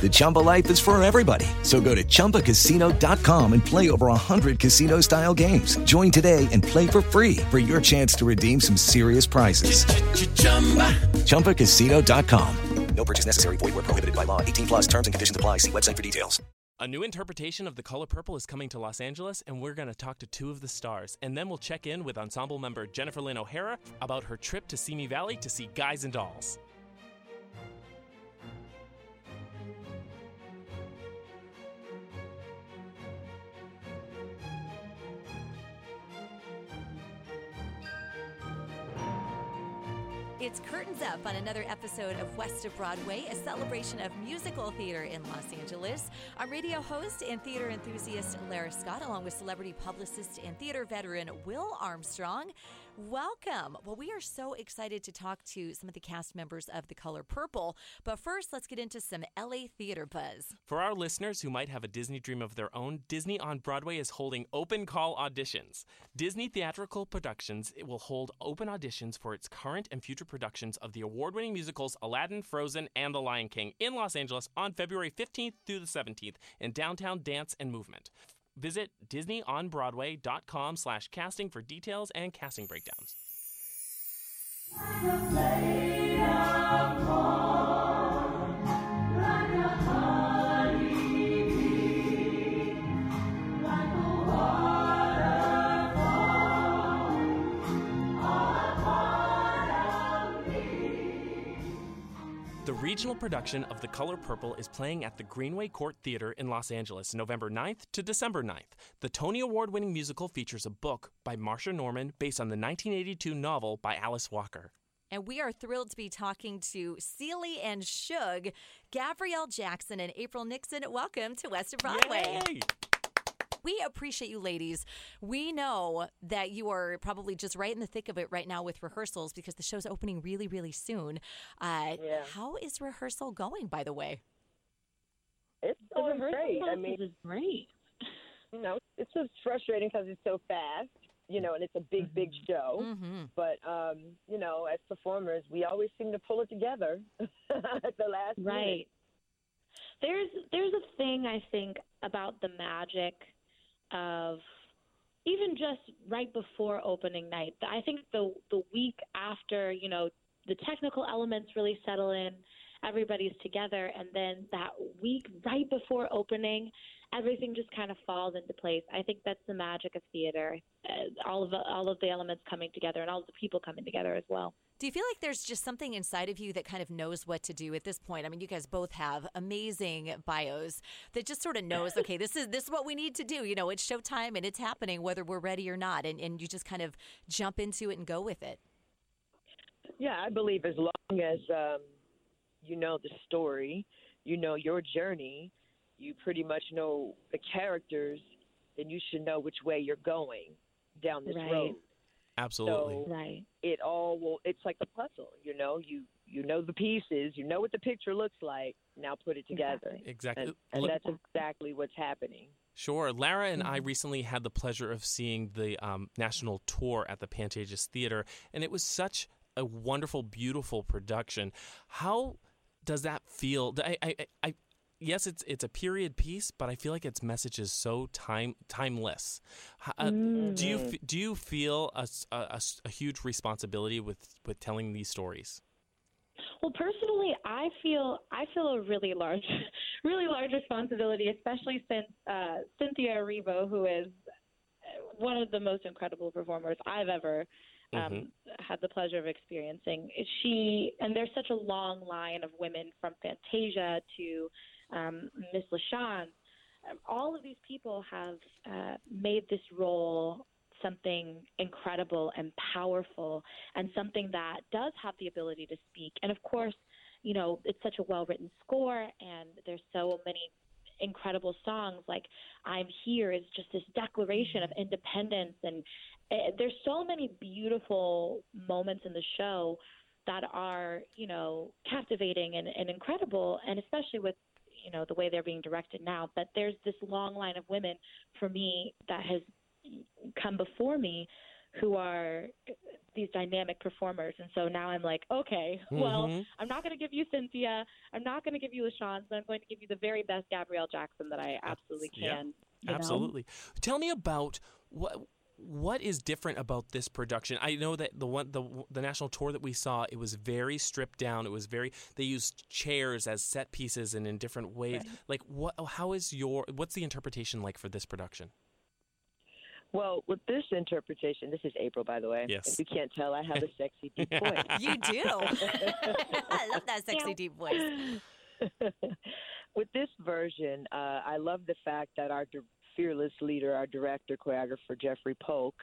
The Chumba life is for everybody. So go to ChumbaCasino.com and play over 100 casino style games. Join today and play for free for your chance to redeem some serious prizes. ChumbaCasino.com. No purchase necessary. Void were prohibited by law. 18 plus terms and conditions apply. See website for details. A new interpretation of The Color Purple is coming to Los Angeles, and we're going to talk to two of the stars. And then we'll check in with ensemble member Jennifer Lynn O'Hara about her trip to Simi Valley to see Guys and Dolls. It's curtains up on another episode of West of Broadway, a celebration of musical theater in Los Angeles. I'm radio host and theater enthusiast Lara Scott, along with celebrity publicist and theater veteran Will Armstrong. Welcome. Well, we are so excited to talk to some of the cast members of The Color Purple. But first, let's get into some LA theater buzz. For our listeners who might have a Disney dream of their own, Disney on Broadway is holding open call auditions. Disney Theatrical Productions will hold open auditions for its current and future productions of the award winning musicals Aladdin, Frozen, and The Lion King in Los Angeles on February 15th through the 17th in downtown Dance and Movement. Visit DisneyOnBroadway.com slash casting for details and casting breakdowns. Regional production of The Color Purple is playing at the Greenway Court Theater in Los Angeles November 9th to December 9th. The Tony Award winning musical features a book by Marsha Norman based on the 1982 novel by Alice Walker. And we are thrilled to be talking to Celie and Shug, Gabrielle Jackson, and April Nixon. Welcome to West of Broadway. Yay! We appreciate you, ladies. We know that you are probably just right in the thick of it right now with rehearsals because the show's opening really, really soon. Uh, Yeah. How is rehearsal going, by the way? It's The going rehearsal great. I mean, is great. you know, it's just frustrating because it's so fast, you know, and it's a big, big show. Mm-hmm. But um, you know, as performers, we always seem to pull it together at the last minute. Right. There's there's a thing I think about the magic of even just right before opening night. I think the the week after, you know, the technical elements really settle in, everybody's together and then that week right before opening, everything just kind of falls into place. I think that's the magic of theater. Uh, all of the, all of the elements coming together and all of the people coming together as well. Do you feel like there's just something inside of you that kind of knows what to do at this point? I mean, you guys both have amazing bios that just sort of knows, okay, this is this is what we need to do. You know, it's showtime and it's happening whether we're ready or not. And and you just kind of jump into it and go with it. Yeah, I believe as long as um, you know the story, you know your journey, you pretty much know the characters, then you should know which way you're going down this Right. road. Absolutely. So Right. it all will. It's like a puzzle, you know. You you know the pieces, you know what the picture looks like. Now put it together, Exactly. and, and Look- that's exactly what's happening. Sure. Lara and Mm-hmm. I recently had the pleasure of seeing the um, national tour at the Pantages Theater, and it was such a wonderful, beautiful production. How does that feel? I, I, I, I yes, it's it's a period piece, but I feel like its message is so time timeless. Uh, Do you do you feel a a huge responsibility with with telling these stories? Well, personally, I feel I feel a really large, really large responsibility, especially since uh, Cynthia Erivo, who is uh, one of the most incredible performers I've ever um, had the pleasure of experiencing. She and there's such a long line of women from Fantasia to um, Miss LaChanze. Um, all of these people have uh, made this role something incredible and powerful, and something that does have the ability to speak. And of course, you know, it's such a well written score, and there's so many incredible songs like i'm here is just this declaration of independence and uh, there's so many beautiful moments in the show that are you know captivating and, and incredible and especially with you know the way they're being directed now but there's this long line of women for me that has come before me who are these dynamic performers. And so now I'm like, okay, well, Mhm. I'm not going to give you Cynthia. I'm not going to give you LaShawn, but I'm going to give you the very best Gabrielle Jackson that I absolutely Yeah, can. know? Absolutely. Tell me about what what is different about this production? I know that the one the the national tour that we saw, it was very stripped down. It was very they used chairs as set pieces and in different ways. Like what how is your what's the interpretation like for this production? Well, with this interpretation, this is April, by the way. Yes. If you can't tell, I have a sexy deep voice. You do. I love that sexy deep voice. with this version, uh, I love the fact that our di- fearless leader, our director, choreographer Jeffrey Polk,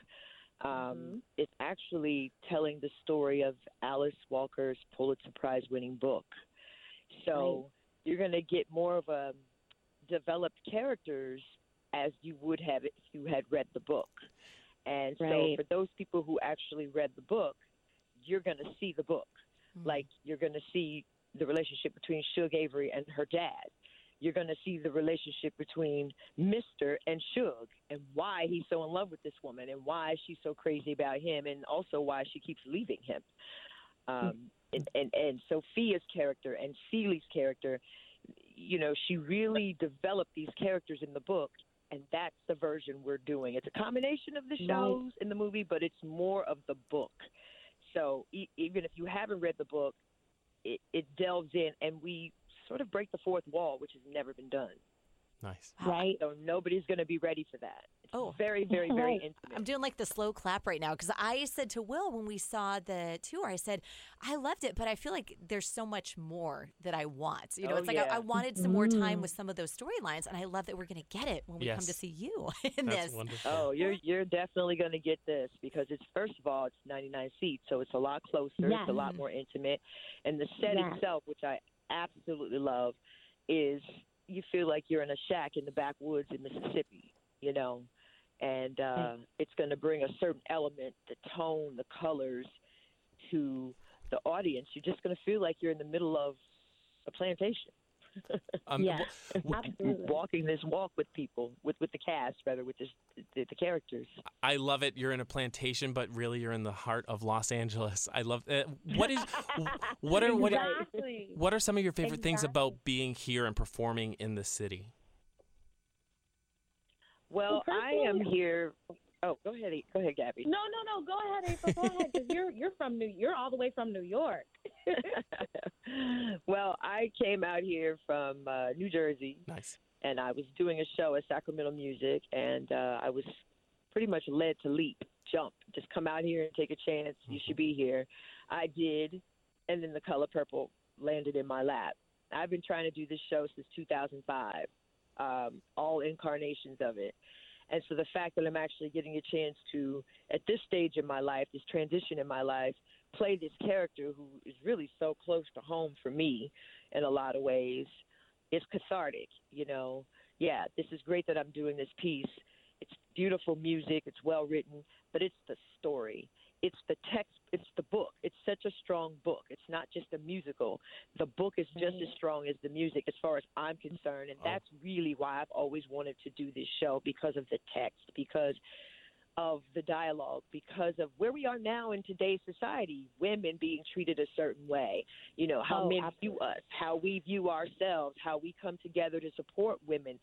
um, mm-hmm. is actually telling the story of Alice Walker's Pulitzer Prize winning book. So you're going to get more of a developed characters as you would have if you had read the book. And so for those people who actually read the book, you're going to see the book. Mm-hmm. Like you're going to see the relationship between Shug Avery and her dad. You're going to see the relationship between Mr. and Shug and why he's so in love with this woman and why she's so crazy about him and also why she keeps leaving him. Um, and, and, and Sophia's character and Celie's character, you know, she really developed these characters in the book, and that's the version we're doing. It's a combination of the shows in the movie, but it's more of the book. So e- even if you haven't read the book, it, it delves in, and we sort of break the fourth wall, which has never been done. Nice. Right. So nobody's going to be ready for that. It's Oh. very, very, very Right. intimate. I'm doing like the slow clap right now because I said to Will when we saw the tour, I said, I loved it, but I feel like there's so much more that I want. You know, Oh, it's like I, yeah. I wanted some more time mm-hmm. with some of those storylines, and I love that we're going to get it when we come to see you in That's this. wonderful. Oh, you're you're definitely going to get this because it's first of all it's 99 seats, so it's a lot closer, it's a lot more intimate, and the set Yes. itself, which I absolutely love, is you feel like you're in a shack in the backwoods in Mississippi, you know, and uh, it's going to bring a certain element, the tone, the colors, to the audience. You're just going to feel like you're in the middle of a plantation. Um, Yes. wh- wh- Absolutely. walking this walk with people, with with the cast rather, with this, the, the characters. I love it. You're in a plantation, but really you're in the heart of Los Angeles. I love it. what is what are what are, Exactly. what are some of your favorite things about being here and performing in the city? Well, Well, I am here. Oh, go ahead, go ahead, Gabby. No, no, no. Go ahead, April. Go ahead, because you're you're from New. You're all the way from New York. well, I came out here from uh, New Jersey, Nice. and I was doing a show at Sacramento Music, and uh, I was pretty much led to leap, jump, just come out here and take a chance. You should be here. I did, and then the color purple landed in my lap. I've been trying to do this show since 2005, um, all incarnations of it. And so the fact that I'm actually getting a chance to, at this stage in my life, this transition in my life, play this character who is really so close to home for me in a lot of ways, is cathartic. You know, yeah, this is great that I'm doing this piece. It's beautiful music, it's well written, but it's the story. It's the text, it's the book. It's such a strong book. It's not just a musical. The book is just as strong as the music as far as I'm concerned. And Oh. that's really why I've always wanted to do this show because of the text, because of the dialogue, because of where we are now in today's society, women being treated a certain way. You know, how Oh, men absolutely. view us, how we view ourselves, how we come together to support women,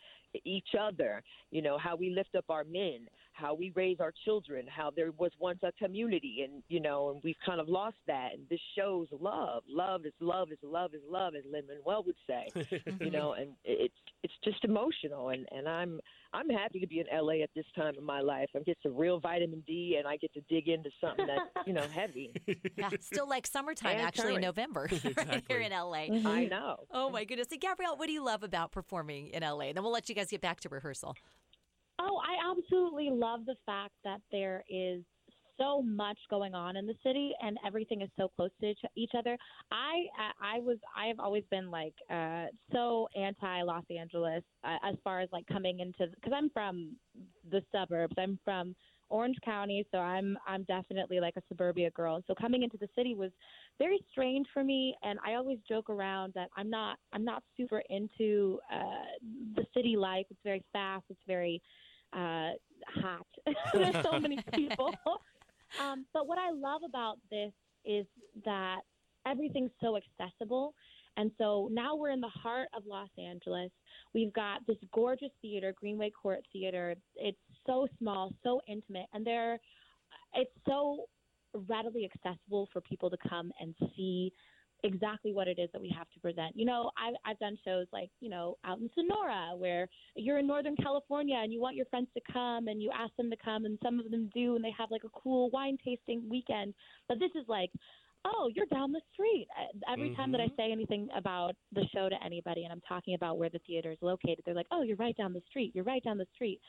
each other, you know, how we lift up our men, how we raise our children, how there was once a community and, you know, and we've kind of lost that. And this shows love. Love is love is love is love, as Lin Manuel would say. you know, and it's it's just emotional and, and I'm I'm happy to be in LA at this time in my life. I get some real vitamin D, and I get to dig into something that's you know heavy. Yeah, still like summertime, And actually, in current. November here in LA. I know. Oh my goodness. Hey, Gabrielle, what do you love about performing in LA? And then we'll let you guys get back to rehearsal. Oh, I absolutely love the fact that there is so much going on in the city and everything is so close to each, other. I I I was I have always been like uh so anti Los Angeles uh, as far as like coming into cuz I'm from the suburbs. I'm from Orange County, so I'm I'm definitely like a suburbia girl. So coming into the city was very strange for me and I always joke around that I'm not I'm not super into uh the city life. It's very fast, it's very uh hot. There's so many people. Um, but what I love about this is that everything's so accessible. And so now we're in the heart of Los Angeles. We've got this gorgeous theater, Greenway Court Theater. It's so small, so intimate, and there, it's so readily accessible for people to come and see exactly what it is that we have to present. You know, I've, I've done shows like, you know, out in Sonora where you're in Northern California and you want your friends to come and you ask them to come and some of them do and they have like a cool wine tasting weekend. But this is like, oh, you're down the street. Uh, Every time that I say anything about the show to anybody and I'm talking about where the theater is located, they're like, oh, you're right down the street. You're right down the street.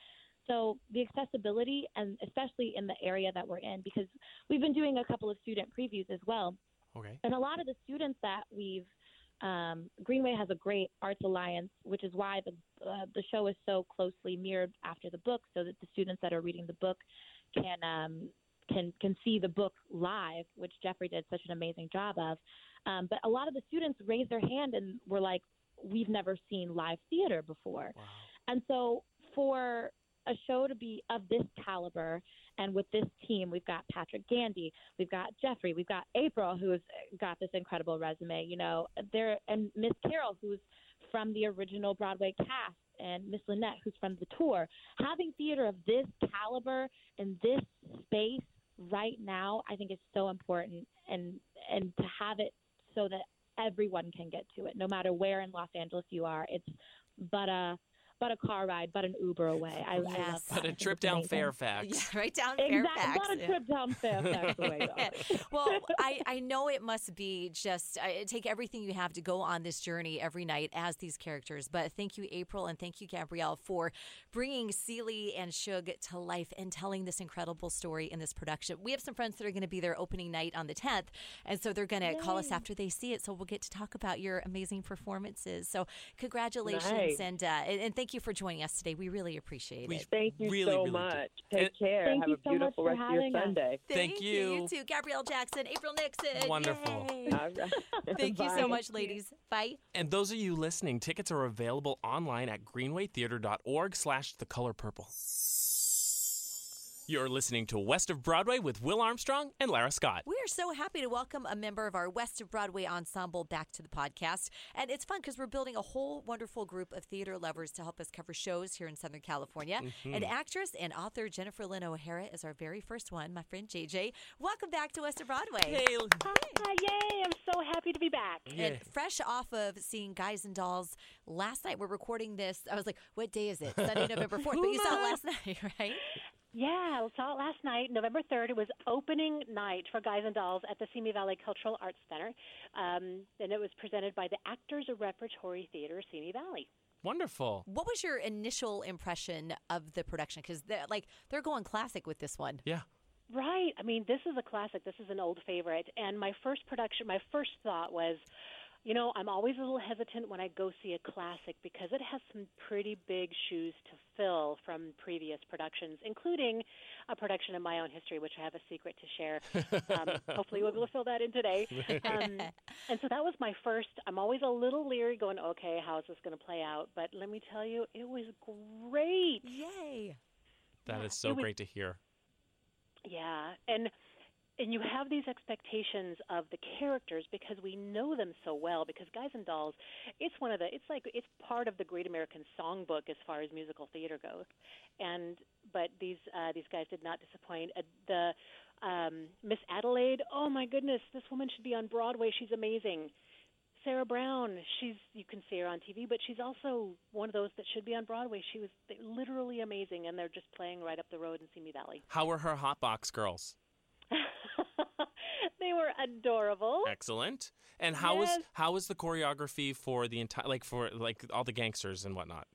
So the accessibility, and especially in the area that we're in, because we've been doing a couple of student previews as well. Okay. And a lot of the students that we've um, Greenway has a great arts alliance, which is why the uh, the show is so closely mirrored after the book, so that the students that are reading the book can um, can can see the book live, which Jeffrey did such an amazing job of. Um, but a lot of the students raised their hand and were like, "We've never seen live theater before," and so for a show to be of this caliber and with this team, we've got Patrick Gandy, we've got Jeffrey, we've got April, who's got this incredible resume, you know, there, and Miss Carol, who's from the original Broadway cast, and Miss Lynette, who's from the tour. Having theater of this caliber in this space right now, I think is so important, and and to have it so that everyone can get to it, no matter where in Los Angeles you are. It's but a but a car ride, but an Uber away. I, I love that. But I a think trip down. Fairfax. Yeah, right down Exactly, Fairfax. not a Yeah. trip down Fairfax away. well, I, I know it must be just uh, take everything you have to go on this journey every night as these characters. But thank you, April, and thank you, Gabrielle, for bringing Celie and Shug to life and telling this incredible story in this production. We have some friends that are going to be there opening night on the 10th, and so they're going to call us after they see it. So we'll get to talk about your amazing performances. So congratulations, Nice. and, uh, and and thank you for joining us today. We really appreciate We it. Thank you Really, so really do. much. Take And- care. Thank Have you a so much beautiful for rest of your us. Sunday. Thank you. you. You too. Gabrielle Jackson, April Nixon. Wonderful. Yay. All right. Thank you so much, ladies. Bye. And those of you listening, tickets are available online at greenwaytheater.org slash the color purple. You're listening to West of Broadway with Will Armstrong and Lara Scott. We are so happy to welcome a member of our West of Broadway ensemble back to the podcast. And it's fun because we're building a whole wonderful group of theater lovers to help us cover shows here in Southern California. Mm-hmm. And actress and author Jennifer Lynn O'Hara is our very first one, my friend JJ. Welcome back to West of Broadway. Hey, Hi, yay! I'm so happy to be back. And fresh off of seeing Guys and Dolls last night, we're recording this. I was like, what day is it? Sunday, November 4th. But you saw it last night, right? Yeah, I saw it last night, November 3rd. It was opening night for Guys and Dolls at the Simi Valley Cultural Arts Center. Um, and it was presented by the Actors Repertory Theater, Simi Valley. wonderful. What was your initial impression of the production? Because they're like they're going classic with this one. Yeah. Right. I mean, this is a classic. This is an old favorite. And my first production, my first thought was, you know, I'm always a little hesitant when I go see a classic because it has some pretty big shoes to fill from previous productions, including a production of my own history, which I have a secret to share. Um, hopefully, we'll be able to fill that in today. Um, and so that was my first. I'm always a little leery, going, okay, how is this going to play out? But let me tell you, it was great. Yay! That is Yeah, so it was- great to hear. Yeah, and and you have these expectations of the characters because we know them so well. Because Guys and Dolls, it's one of the it's like it's part of the Great American Songbook as far as musical theater goes. And but these uh, these guys did not disappoint. Uh, the um, Miss Adelaide, oh my goodness, this woman should be on Broadway. She's amazing. Sarah Brown. She's you can see her on TV, but she's also one of those that should be on Broadway. She was literally amazing, and they're just playing right up the road in Simi Valley. How were her Hotbox girls? they were adorable. Excellent. And how was how was the choreography for the entire like for like all the gangsters and whatnot?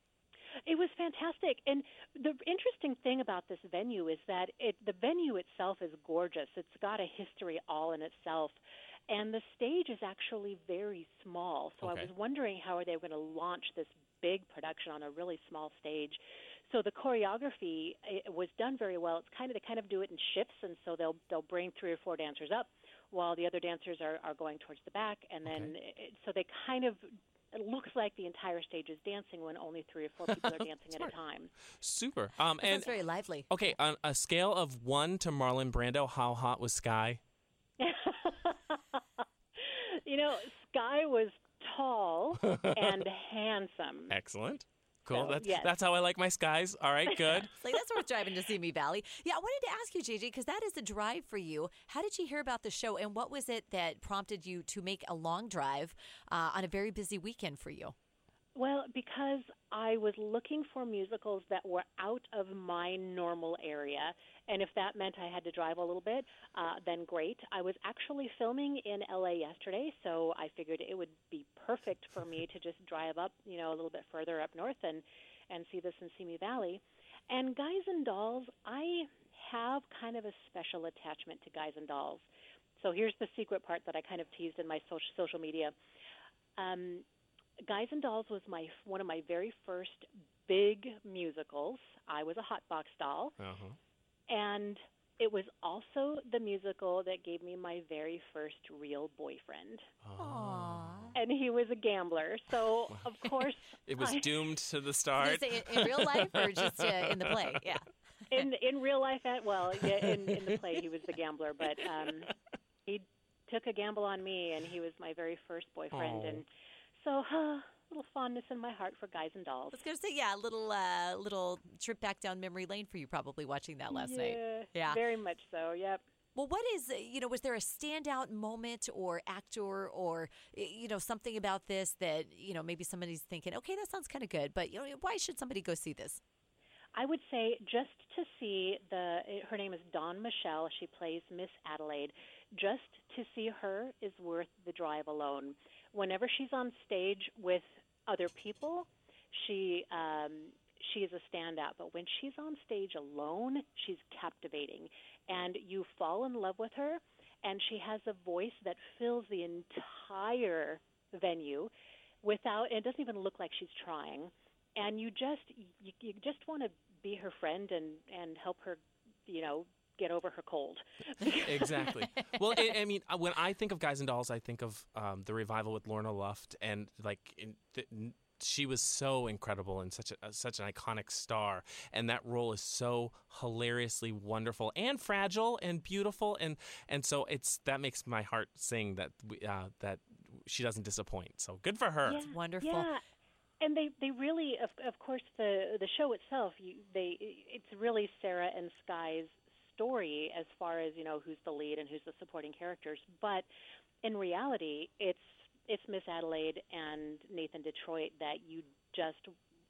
It was fantastic, and the interesting thing about this venue is that it the venue itself is gorgeous. It's got a history all in itself, and the stage is actually very small. So Okay. I was wondering how are they going to launch this big production on a really small stage. So the choreography it was done very well. It's kind of they kind of do it in shifts, and so they'll they'll bring three or four dancers up, while the other dancers are are going towards the back, and then it, so they kind of it looks like the entire stage is dancing when only three or four people are dancing at a time. Super. Um That and sounds very lively. okay, on a scale of one to Marlon Brando, how hot was Sky? you know, Sky was tall and handsome. Excellent. Cool. So, that's yes. that's how I like my skies. All right, good. Like that's worth driving to Simi Valley. Yeah, I wanted to ask you, JJ, because that is a drive for you. How did you hear about the show, and what was it that prompted you to make a long drive uh, on a very busy weekend for you? Well, because I was looking for musicals that were out of my normal area, and if that meant I had to drive a little bit, uh, then great. I was actually filming in LA yesterday, so I figured it would be perfect for me to just drive up, you know, a little bit further up north and and see the Simi Valley. And Guys and Dolls, I have kind of a special attachment to Guys and Dolls. So here's the secret part that I kind of teased in my social social media. Um, Guys and Dolls was my one of my very first big musicals. I was a hotbox doll, Uh-huh. and it was also the musical that gave me my very first real boyfriend. Aww. And he was a gambler, so of course It was I- doomed to the Did start. in, in real life or just uh, in the play? Yeah. in in real life at well yeah, in in the play he was the gambler but um he took a gamble on me and he was my very first boyfriend Aw. and so uh, little fondness in my heart for guys and dolls I was gonna say, yeah, a little uh, little trip back down memory lane for you, probably watching that last night. yeah, Yeah. very much so yep Well, what is, uh, you know, was there a standout moment or actor or, you know, something about this that, you know, maybe somebody's thinking, okay, that sounds kind of good, but, you know, why should somebody go see this? I would say just to see the her name is Dawn Michelle. She plays Miss Adelaide. Just to see her is worth the drive alone. Whenever she's on stage with other people, she um, she is a standout. But when she's on stage alone, she's captivating, and you fall in love with her. And she has a voice that fills the entire venue without. It doesn't even look like she's trying and you just you, you just want to be her friend and and help her you know get over her cold exactly. Well, I, I mean, uh, when I think of Guys and Dolls, I think of um, the revival with Lorna Luft, and like in, th- she was so incredible and such a uh, such an iconic star, and that role is so hilariously wonderful and fragile and beautiful, and and so it's that makes my heart sing that we, uh, that she doesn't disappoint. So good for her. Yeah, wonderful. yeah and they they really of of course the the show itself you they it's really Sarah and Sky's story as far as you know who's the lead and who's the supporting characters but in reality it's it's Miss Adelaide and Nathan Detroit that you just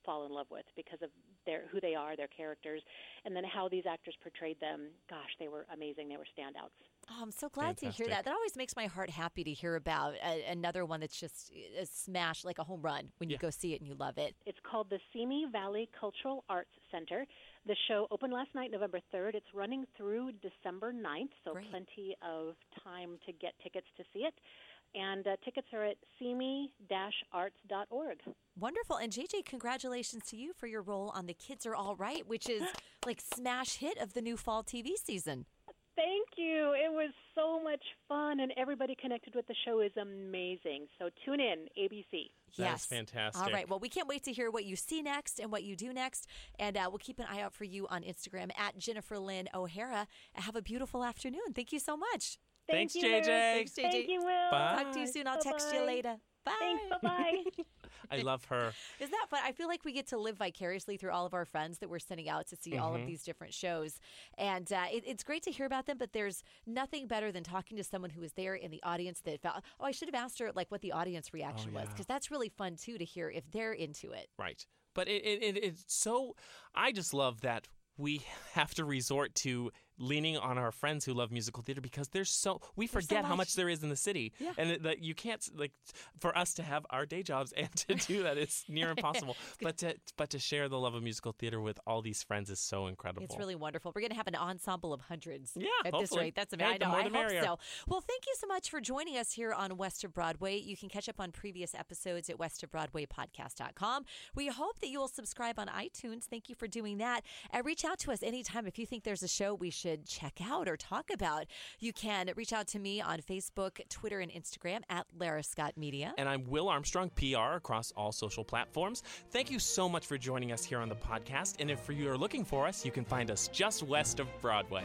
fall in love with because of their who they are, their characters, and then how these actors portrayed them. Gosh, they were amazing. They were standouts. Oh, I'm so glad to hear that. That always makes my heart happy to hear about a, another one that's just uh, a smash, like a home run when you Yeah. go see it and you love it. It's called the Simi Valley Cultural Arts Center. The show opened last night, November 3rd. It's running through December 9th, so Great. plenty of time to get tickets to see it. And uh, tickets are at simi-arts.org. Wonderful. And JJ, congratulations to you for your role on The Kids Are All Right, which is like smash hit of the new fall TV season. Thank you. It was so much fun, and everybody connected with the show is amazing. So tune in, ABC. Yes. is fantastic. All right. Well, we can't wait to hear what you see next and what you do next. And uh, we'll keep an eye out for you on Instagram at Jennifer Lynn O'Hara. Have a beautiful afternoon. Thank you so much. Thank Thanks, you, JJ. Thanks, JJ. Thank you, Will. Bye. Talk to you soon. I'll text you Bye-bye. later. Bye. Thanks. Bye bye. I love her. Isn't that fun? I feel like we get to live vicariously through all of our friends that we're sending out to see all of Mhm. these different shows. And uh, it, it's great to hear about them, but there's nothing better than talking to someone who was there in the audience that felt, oh, I should have asked her like what the audience reaction was, Oh, yeah. because that's really fun too to hear if they're into it. Right. But it, it, it it's so I just love that we have to resort to leaning on our friends who love musical theater because there's so we There's so forget how much. there is in the city Yeah. and that- you can't like for us to have our day jobs and to do that it's near impossible but to but to share the love of musical theater with all these friends is so incredible It's really wonderful. We're going to have an ensemble of hundreds. Yeah, at this hopefully. rate. That's Hey, amazing. the I know. I hope merrier. so. Well, thank you so much for joining us here on West of Broadway. You can catch up on previous episodes at westofbroadwaypodcast.com. We hope that you will subscribe on iTunes. Thank you for doing that. And reach out to us anytime if you think there's a show we should check out or talk about. You can reach out to me on Facebook, Twitter, and Instagram at Lara Scott Media. And I'm Will Armstrong, PR, across all social platforms. Thank you so much for joining us here on the podcast. And if you are looking for us, you can find us just west of Broadway.